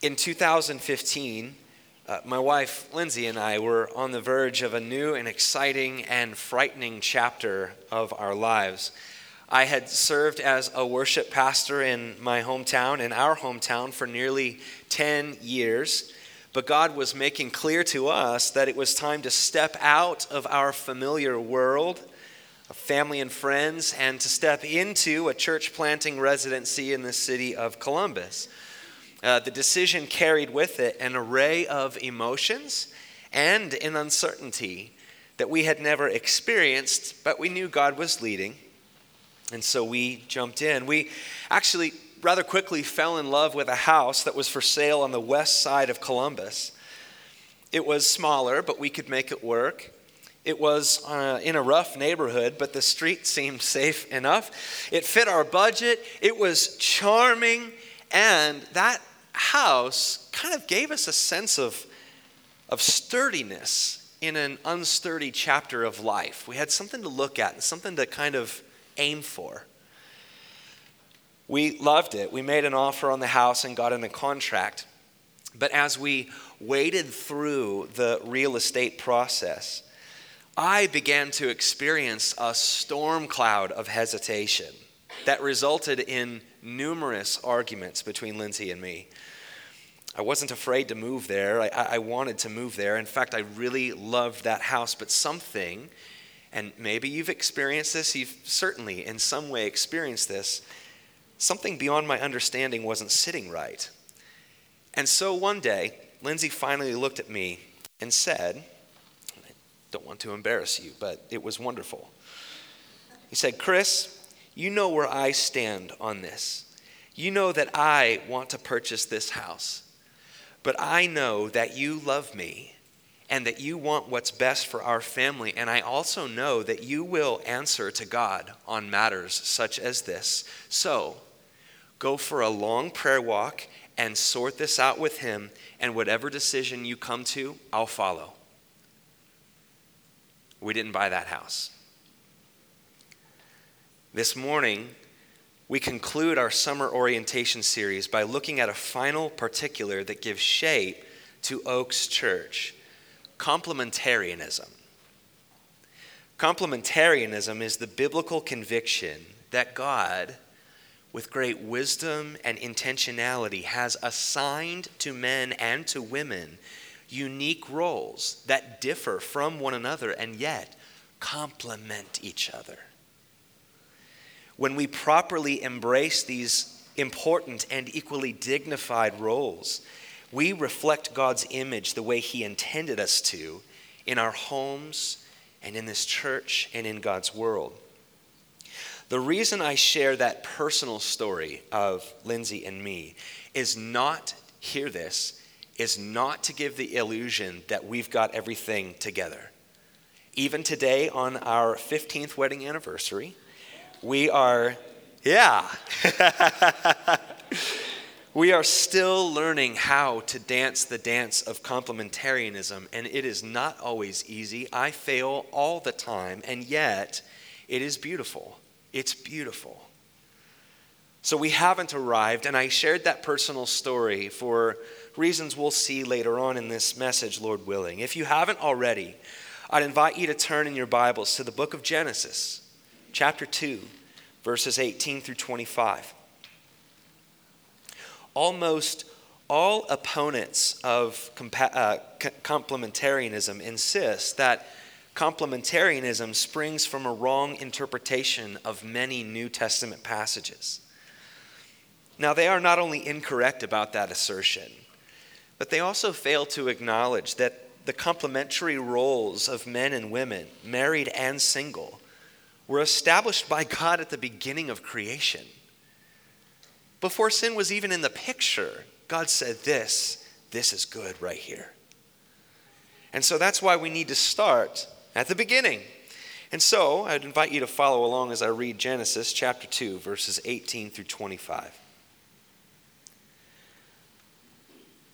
In 2015, uh, my wife Lindsay and I were on the verge of a new and exciting and frightening chapter of our lives. I had served as a worship pastor in my hometown, in our hometown, for nearly 10 years. But God was making clear to us that it was time to step out of our familiar world of family and friends and to step into a church planting residency in the city of Columbus. Uh, the decision carried with it an array of emotions and an uncertainty that we had never experienced, but we knew God was leading. And so we jumped in. We actually rather quickly fell in love with a house that was for sale on the west side of Columbus. It was smaller, but we could make it work. It was uh, in a rough neighborhood, but the street seemed safe enough. It fit our budget. It was charming. And that house kind of gave us a sense of, of sturdiness in an unsturdy chapter of life. We had something to look at, and something to kind of aim for. We loved it. We made an offer on the house and got in a contract. But as we waded through the real estate process, I began to experience a storm cloud of hesitation that resulted in numerous arguments between Lindsay and me. I wasn't afraid to move there. I, I, wanted to move there. In fact, I really loved that house. But something, and maybe you've experienced this, you've certainly in some way experienced this, something beyond my understanding wasn't sitting right. And so one day, Lindsay finally looked at me and said, I don't want to embarrass you, but it was wonderful. He said, Chris, you know where I stand on this. You know that I want to purchase this house. But I know that you love me and that you want what's best for our family. And I also know that you will answer to God on matters such as this. So go for a long prayer walk and sort this out with Him. And whatever decision you come to, I'll follow. We didn't buy that house. This morning, we conclude our summer orientation series by looking at a final particular that gives shape to Oaks Church complementarianism. Complementarianism is the biblical conviction that God, with great wisdom and intentionality, has assigned to men and to women unique roles that differ from one another and yet complement each other when we properly embrace these important and equally dignified roles, we reflect God's image the way He intended us to in our homes and in this church and in God's world. The reason I share that personal story of Lindsay and me is not, hear this, is not to give the illusion that we've got everything together. Even today, on our 15th wedding anniversary, we are, yeah. we are still learning how to dance the dance of complementarianism, and it is not always easy. I fail all the time, and yet it is beautiful. It's beautiful. So we haven't arrived, and I shared that personal story for reasons we'll see later on in this message, Lord willing. If you haven't already, I'd invite you to turn in your Bibles to the book of Genesis chapter 2, verses 18 through 25. Almost all opponents of compa- uh, complementarianism insist that complementarianism springs from a wrong interpretation of many New Testament passages. Now, they are not only incorrect about that assertion, but they also fail to acknowledge that the complementary roles of men and women, married and single, were established by God at the beginning of creation. Before sin was even in the picture, God said, This, this is good right here. And so that's why we need to start at the beginning. And so I'd invite you to follow along as I read Genesis chapter 2, verses 18 through 25.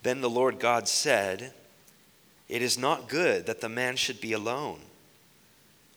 Then the Lord God said, It is not good that the man should be alone.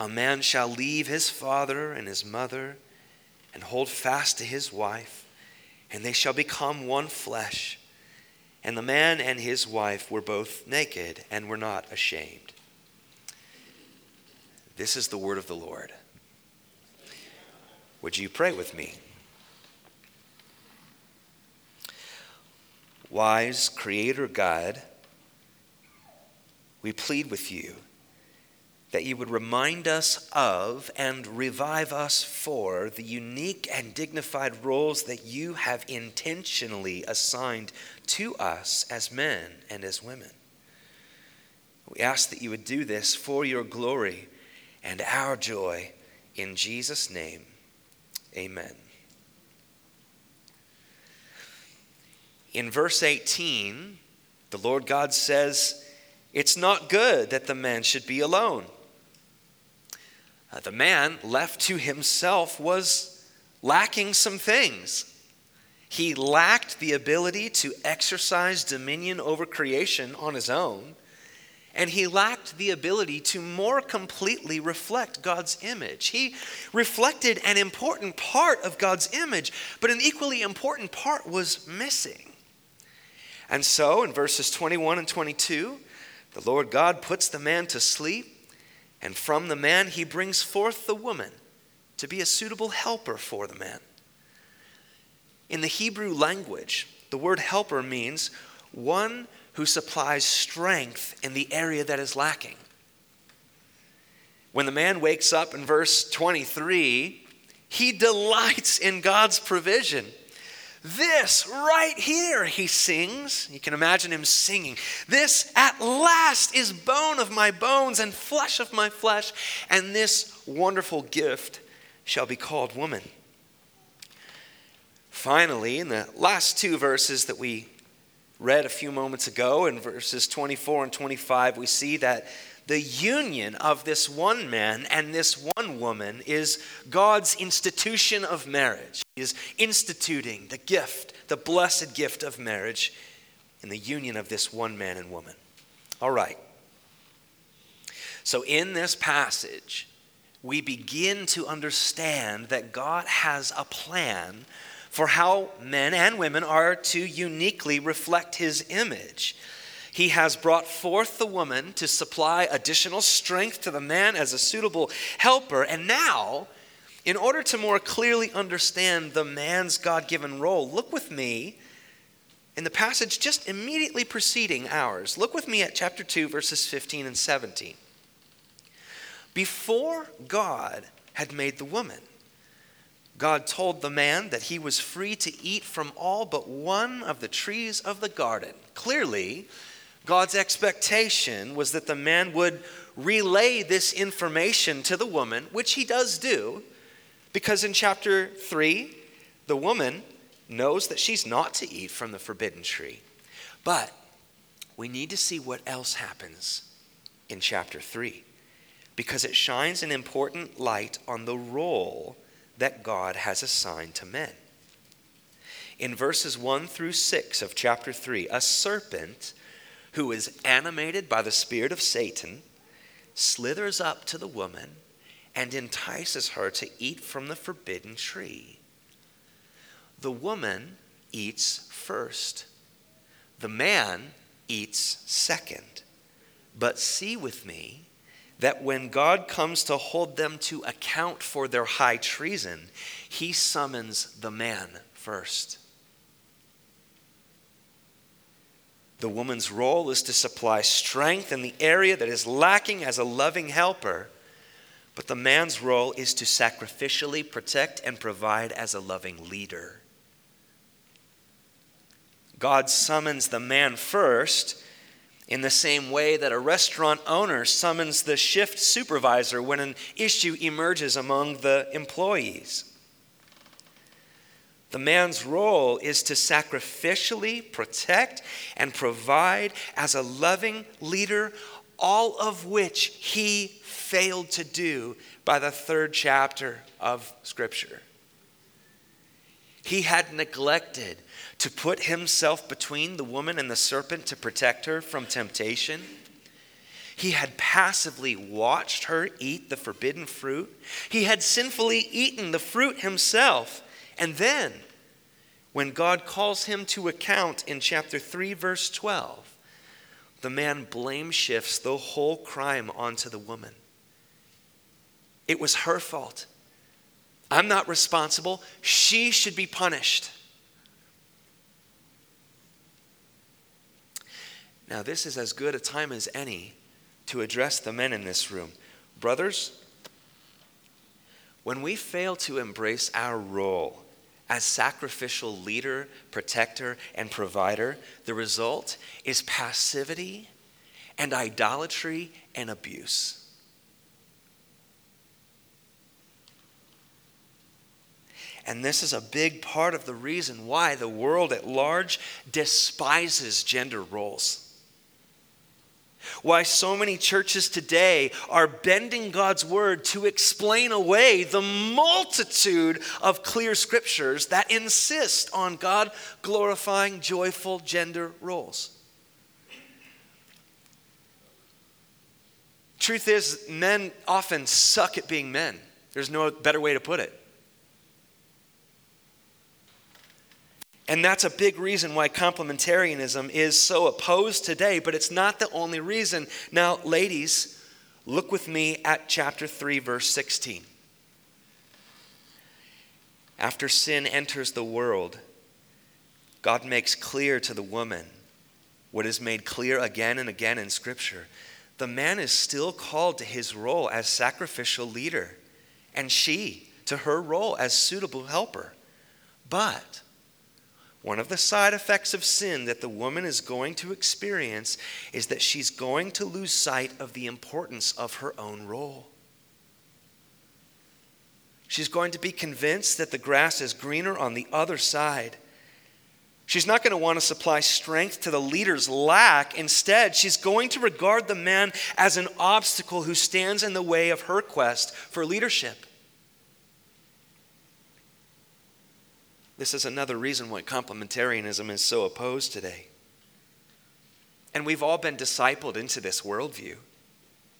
a man shall leave his father and his mother and hold fast to his wife, and they shall become one flesh. And the man and his wife were both naked and were not ashamed. This is the word of the Lord. Would you pray with me? Wise Creator God, we plead with you that you would remind us of and revive us for the unique and dignified roles that you have intentionally assigned to us as men and as women. We ask that you would do this for your glory and our joy. In Jesus' name, amen. In verse 18, the Lord God says, It's not good that the man should be alone. Uh, the man left to himself was lacking some things. He lacked the ability to exercise dominion over creation on his own, and he lacked the ability to more completely reflect God's image. He reflected an important part of God's image, but an equally important part was missing. And so, in verses 21 and 22, the Lord God puts the man to sleep and from the man he brings forth the woman to be a suitable helper for the man. In the Hebrew language, the word helper means one who supplies strength in the area that is lacking. When the man wakes up in verse 23, he delights in God's provision. This right here, he sings. You can imagine him singing. This at last is bone of my bones and flesh of my flesh, and this wonderful gift shall be called woman. Finally, in the last two verses that we read a few moments ago, in verses 24 and 25, we see that the union of this one man and this one woman is God's institution of marriage. He is instituting the gift, the blessed gift of marriage in the union of this one man and woman. All right. So, in this passage, we begin to understand that God has a plan for how men and women are to uniquely reflect his image. He has brought forth the woman to supply additional strength to the man as a suitable helper. And now, in order to more clearly understand the man's God given role, look with me in the passage just immediately preceding ours. Look with me at chapter 2, verses 15 and 17. Before God had made the woman, God told the man that he was free to eat from all but one of the trees of the garden. Clearly, God's expectation was that the man would relay this information to the woman, which he does do, because in chapter 3, the woman knows that she's not to eat from the forbidden tree. But we need to see what else happens in chapter 3 because it shines an important light on the role that God has assigned to men. In verses 1 through 6 of chapter 3, a serpent who is animated by the spirit of Satan, slithers up to the woman and entices her to eat from the forbidden tree. The woman eats first, the man eats second. But see with me that when God comes to hold them to account for their high treason, he summons the man first. The woman's role is to supply strength in the area that is lacking as a loving helper, but the man's role is to sacrificially protect and provide as a loving leader. God summons the man first in the same way that a restaurant owner summons the shift supervisor when an issue emerges among the employees. The man's role is to sacrificially protect and provide as a loving leader, all of which he failed to do by the third chapter of Scripture. He had neglected to put himself between the woman and the serpent to protect her from temptation. He had passively watched her eat the forbidden fruit. He had sinfully eaten the fruit himself. And then, when God calls him to account in chapter 3, verse 12, the man blame shifts the whole crime onto the woman. It was her fault. I'm not responsible. She should be punished. Now, this is as good a time as any to address the men in this room. Brothers, when we fail to embrace our role as sacrificial leader, protector, and provider, the result is passivity and idolatry and abuse. And this is a big part of the reason why the world at large despises gender roles. Why so many churches today are bending God's word to explain away the multitude of clear scriptures that insist on God glorifying joyful gender roles. Truth is, men often suck at being men. There's no better way to put it. And that's a big reason why complementarianism is so opposed today, but it's not the only reason. Now, ladies, look with me at chapter 3, verse 16. After sin enters the world, God makes clear to the woman what is made clear again and again in Scripture. The man is still called to his role as sacrificial leader, and she to her role as suitable helper. But one of the side effects of sin that the woman is going to experience is that she's going to lose sight of the importance of her own role. She's going to be convinced that the grass is greener on the other side. She's not going to want to supply strength to the leader's lack. Instead, she's going to regard the man as an obstacle who stands in the way of her quest for leadership. This is another reason why complementarianism is so opposed today. And we've all been discipled into this worldview,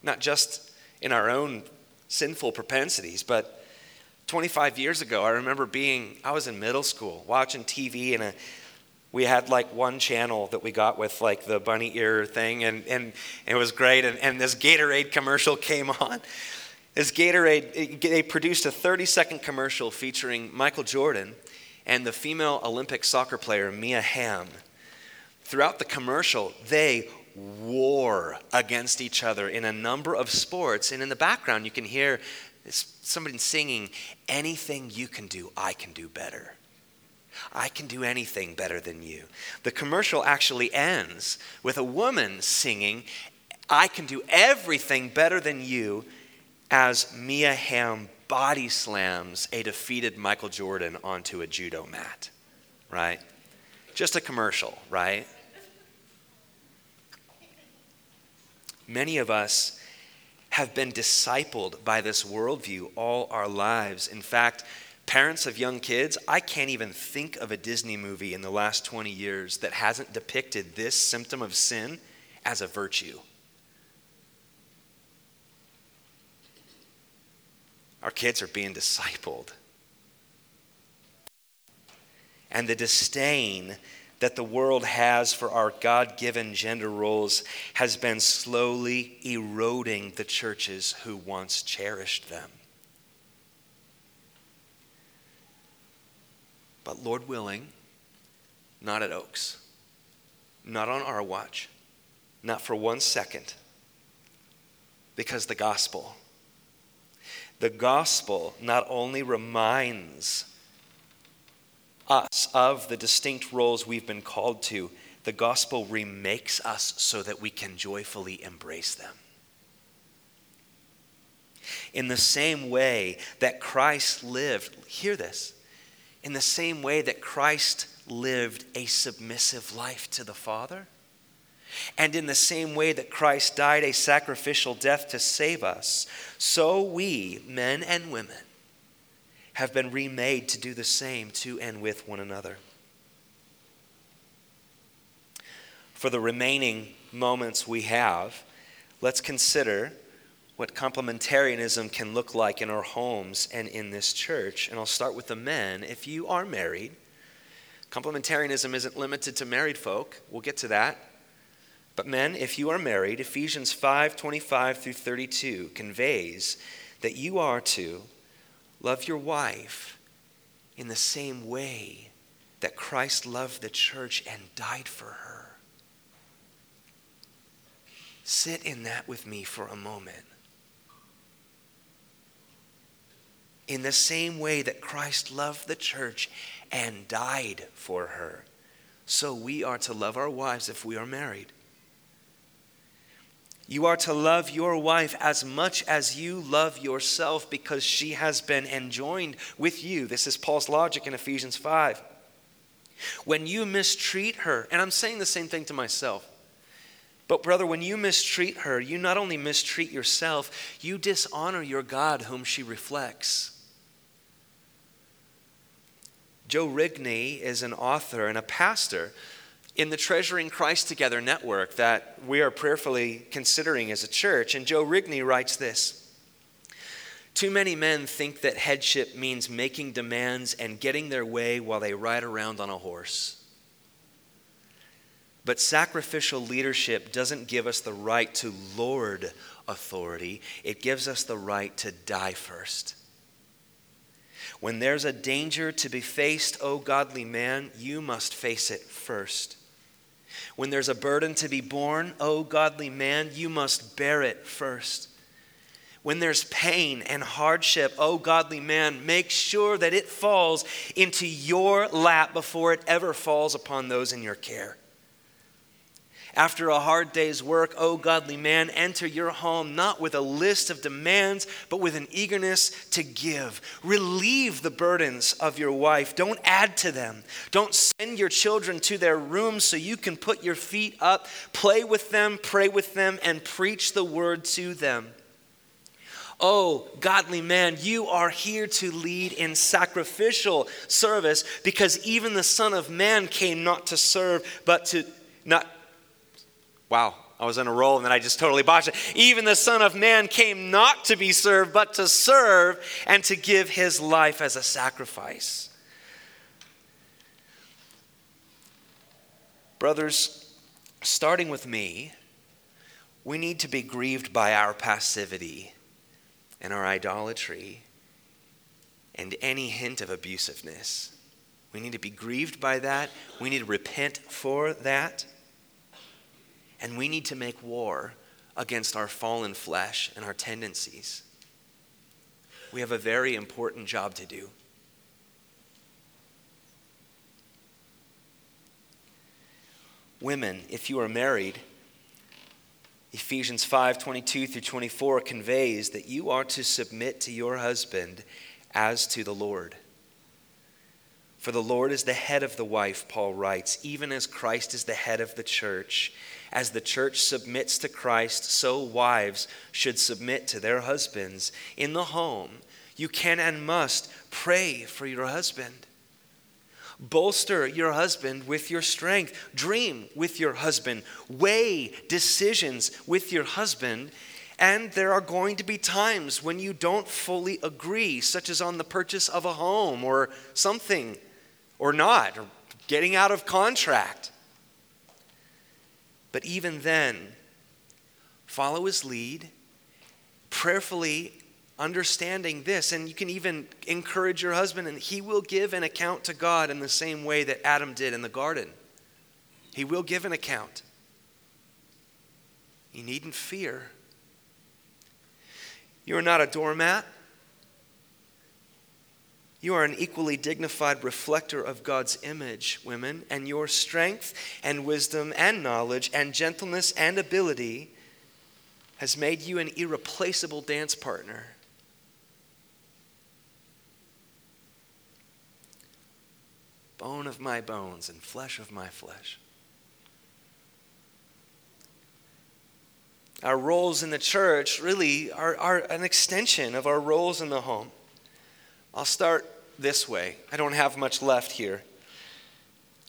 not just in our own sinful propensities, but 25 years ago, I remember being, I was in middle school watching TV and a, we had like one channel that we got with like the bunny ear thing and, and, it was great and, and this gatorade commercial came on this gatorade they produced a 30 second commercial featuring michael jordan and the female Olympic soccer player Mia Hamm. Throughout the commercial, they war against each other in a number of sports. And in the background, you can hear somebody singing, Anything you can do, I can do better. I can do anything better than you. The commercial actually ends with a woman singing, I can do everything better than you, as Mia Hamm body slams a defeated Michael Jordan onto a judo mat, right? Just a commercial, right? Many of us have been discipled by this worldview all our lives. In fact, parents of young kids, I can't even think of a Disney movie in the last 20 years that hasn't depicted this symptom of sin as a virtue. Our kids are being discipled. And the disdain that the world has for our God given gender roles has been slowly eroding the churches who once cherished them. But Lord willing, not at Oaks, not on our watch, not for one second, because the gospel. The gospel not only reminds us of the distinct roles we've been called to, the gospel remakes us so that we can joyfully embrace them. In the same way that Christ lived, hear this, in the same way that Christ lived a submissive life to the Father, and in the same way that Christ died a sacrificial death to save us, so we, men and women, have been remade to do the same to and with one another. For the remaining moments we have, let's consider what complementarianism can look like in our homes and in this church. And I'll start with the men. If you are married, complementarianism isn't limited to married folk. We'll get to that. But men, if you are married, Ephesians 5 25 through 32 conveys that you are to love your wife in the same way that Christ loved the church and died for her. Sit in that with me for a moment. In the same way that Christ loved the church and died for her, so we are to love our wives if we are married. You are to love your wife as much as you love yourself because she has been enjoined with you. This is Paul's logic in Ephesians 5. When you mistreat her, and I'm saying the same thing to myself, but brother, when you mistreat her, you not only mistreat yourself, you dishonor your God whom she reflects. Joe Rigney is an author and a pastor in the Treasuring Christ Together network that we are prayerfully considering as a church. And Joe Rigney writes this Too many men think that headship means making demands and getting their way while they ride around on a horse. But sacrificial leadership doesn't give us the right to lord authority, it gives us the right to die first. When there's a danger to be faced, O godly man, you must face it first. When there's a burden to be borne, oh godly man, you must bear it first. When there's pain and hardship, oh godly man, make sure that it falls into your lap before it ever falls upon those in your care. After a hard day's work, O godly man, enter your home not with a list of demands, but with an eagerness to give. Relieve the burdens of your wife. Don't add to them. Don't send your children to their rooms so you can put your feet up, play with them, pray with them, and preach the word to them. Oh, godly man, you are here to lead in sacrificial service because even the Son of Man came not to serve, but to not Wow, I was in a roll and then I just totally botched it. Even the Son of Man came not to be served, but to serve and to give his life as a sacrifice. Brothers, starting with me, we need to be grieved by our passivity and our idolatry and any hint of abusiveness. We need to be grieved by that. We need to repent for that. And we need to make war against our fallen flesh and our tendencies. We have a very important job to do. Women, if you are married, Ephesians 5 22 through 24 conveys that you are to submit to your husband as to the Lord. For the Lord is the head of the wife, Paul writes, even as Christ is the head of the church. As the church submits to Christ, so wives should submit to their husbands. In the home, you can and must pray for your husband. Bolster your husband with your strength. Dream with your husband. Weigh decisions with your husband. And there are going to be times when you don't fully agree, such as on the purchase of a home or something, or not, or getting out of contract. But even then, follow his lead, prayerfully understanding this. And you can even encourage your husband, and he will give an account to God in the same way that Adam did in the garden. He will give an account. You needn't fear. You are not a doormat. You are an equally dignified reflector of God's image, women, and your strength and wisdom and knowledge and gentleness and ability has made you an irreplaceable dance partner. Bone of my bones and flesh of my flesh. Our roles in the church really are, are an extension of our roles in the home. I'll start this way. I don't have much left here.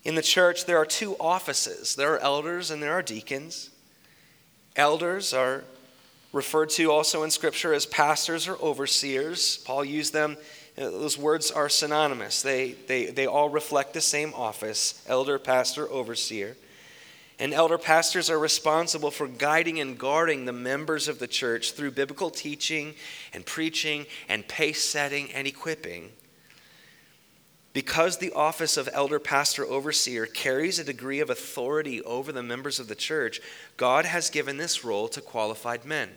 In the church, there are two offices there are elders and there are deacons. Elders are referred to also in Scripture as pastors or overseers. Paul used them, uh, those words are synonymous. They, they, they all reflect the same office elder, pastor, overseer. And elder pastors are responsible for guiding and guarding the members of the church through biblical teaching and preaching and pace setting and equipping. Because the office of elder pastor overseer carries a degree of authority over the members of the church, God has given this role to qualified men.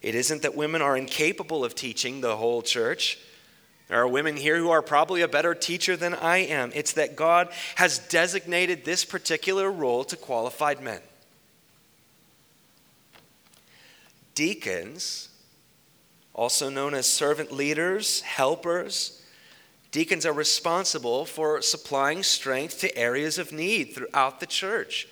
It isn't that women are incapable of teaching the whole church. There are women here who are probably a better teacher than I am. It's that God has designated this particular role to qualified men. Deacons, also known as servant leaders, helpers, deacons are responsible for supplying strength to areas of need throughout the church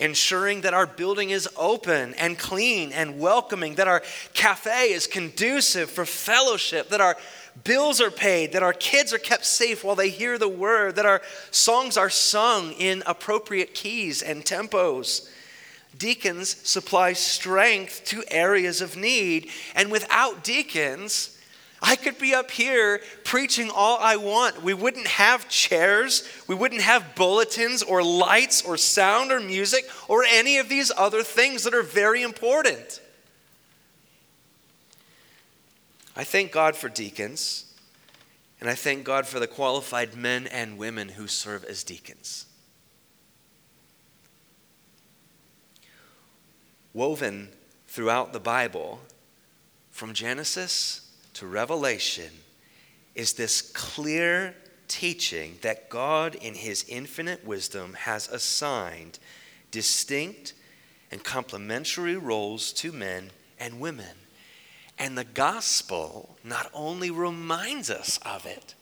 ensuring that our building is open and clean and welcoming, that our cafe is conducive for fellowship, that our bills are paid, that our kids are kept safe while they hear the word, that our songs are sung in appropriate keys and tempos. Deacons supply strength to areas of need, and without deacons, I could be up here preaching all I want. We wouldn't have chairs, we wouldn't have bulletins or lights or sound or music or any of these other things that are very important. I thank God for deacons, and I thank God for the qualified men and women who serve as deacons. Woven throughout the Bible, from Genesis to Revelation, is this clear teaching that God, in His infinite wisdom, has assigned distinct and complementary roles to men and women. And the gospel not only reminds us of it,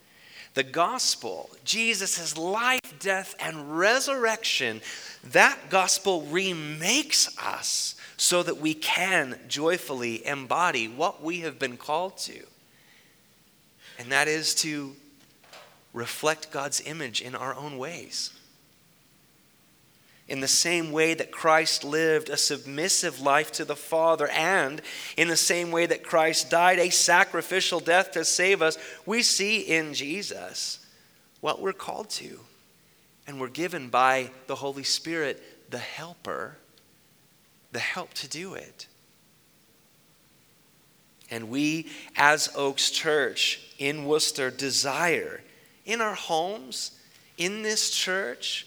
the gospel, Jesus' life, death, and resurrection, that gospel remakes us so that we can joyfully embody what we have been called to. And that is to reflect God's image in our own ways in the same way that Christ lived a submissive life to the Father, and in the same way that Christ died a sacrificial death to save us, we see in Jesus what we're called to. And we're given by the Holy Spirit the helper, the help to do it. And we, as Oaks Church in Worcester, desire in our homes, in this church,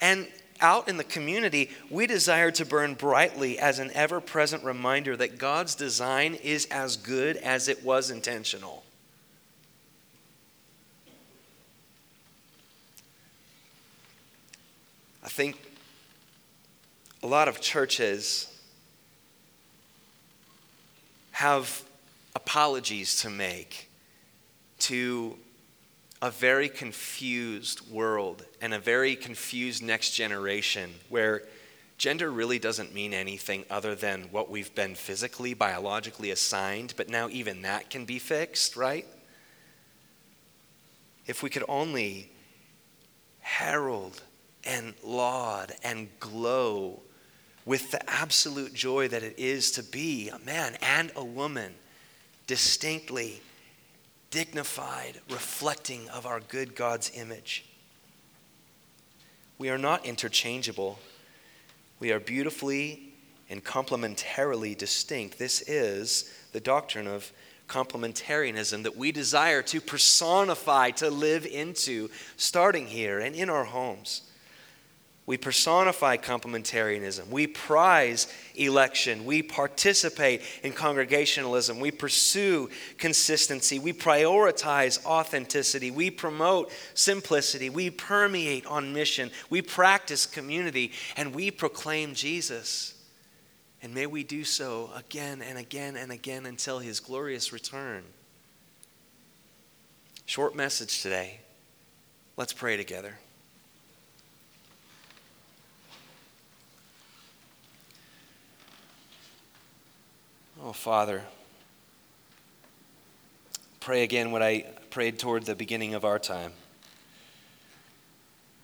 and out in the community, we desire to burn brightly as an ever present reminder that God's design is as good as it was intentional. I think a lot of churches have apologies to make to a very confused world and a very confused next generation where gender really doesn't mean anything other than what we've been physically, biologically assigned, but now even that can be fixed, right? If we could only herald and laud and glow with the absolute joy that it is to be a man and a woman distinctly dignified reflecting of our good God's image. We are not interchangeable. We are beautifully and complementarily distinct. This is the doctrine of complementarianism that we desire to personify, to live into, starting here and in our homes. We personify complementarianism. We prize election. We participate in congregationalism. We pursue consistency. We prioritize authenticity. We promote simplicity. We permeate on mission. We practice community. And we proclaim Jesus. And may we do so again and again and again until his glorious return. Short message today. Let's pray together. Oh, Father, pray again what I prayed toward the beginning of our time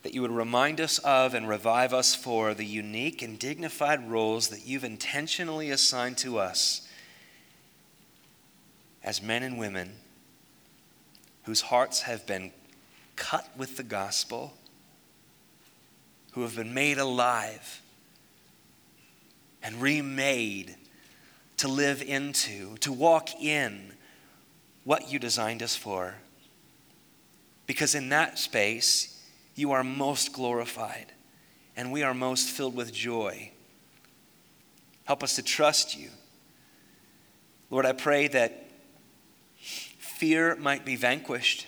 that you would remind us of and revive us for the unique and dignified roles that you've intentionally assigned to us as men and women whose hearts have been cut with the gospel, who have been made alive and remade to live into, to walk in what you designed us for. Because in that space, you are most glorified, and we are most filled with joy. Help us to trust you. Lord, I pray that fear might be vanquished.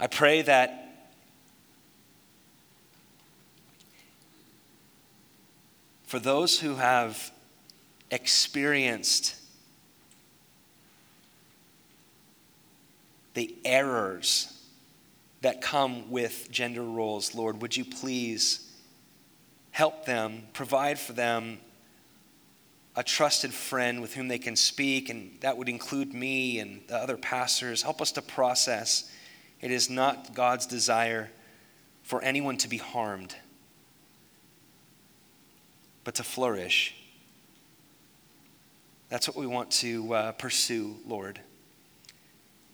I pray that for those who have experienced the errors that come with gender roles, Lord, would you please help them, provide for them a trusted friend with whom they can speak, and that would include me and the other pastors. Help us to process. It is not God's desire for anyone to be harmed, but to flourish. That's what we want to uh, pursue, Lord.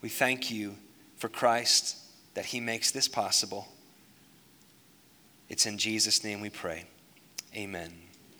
We thank you for Christ that He makes this possible. It's in Jesus' name we pray. Amen.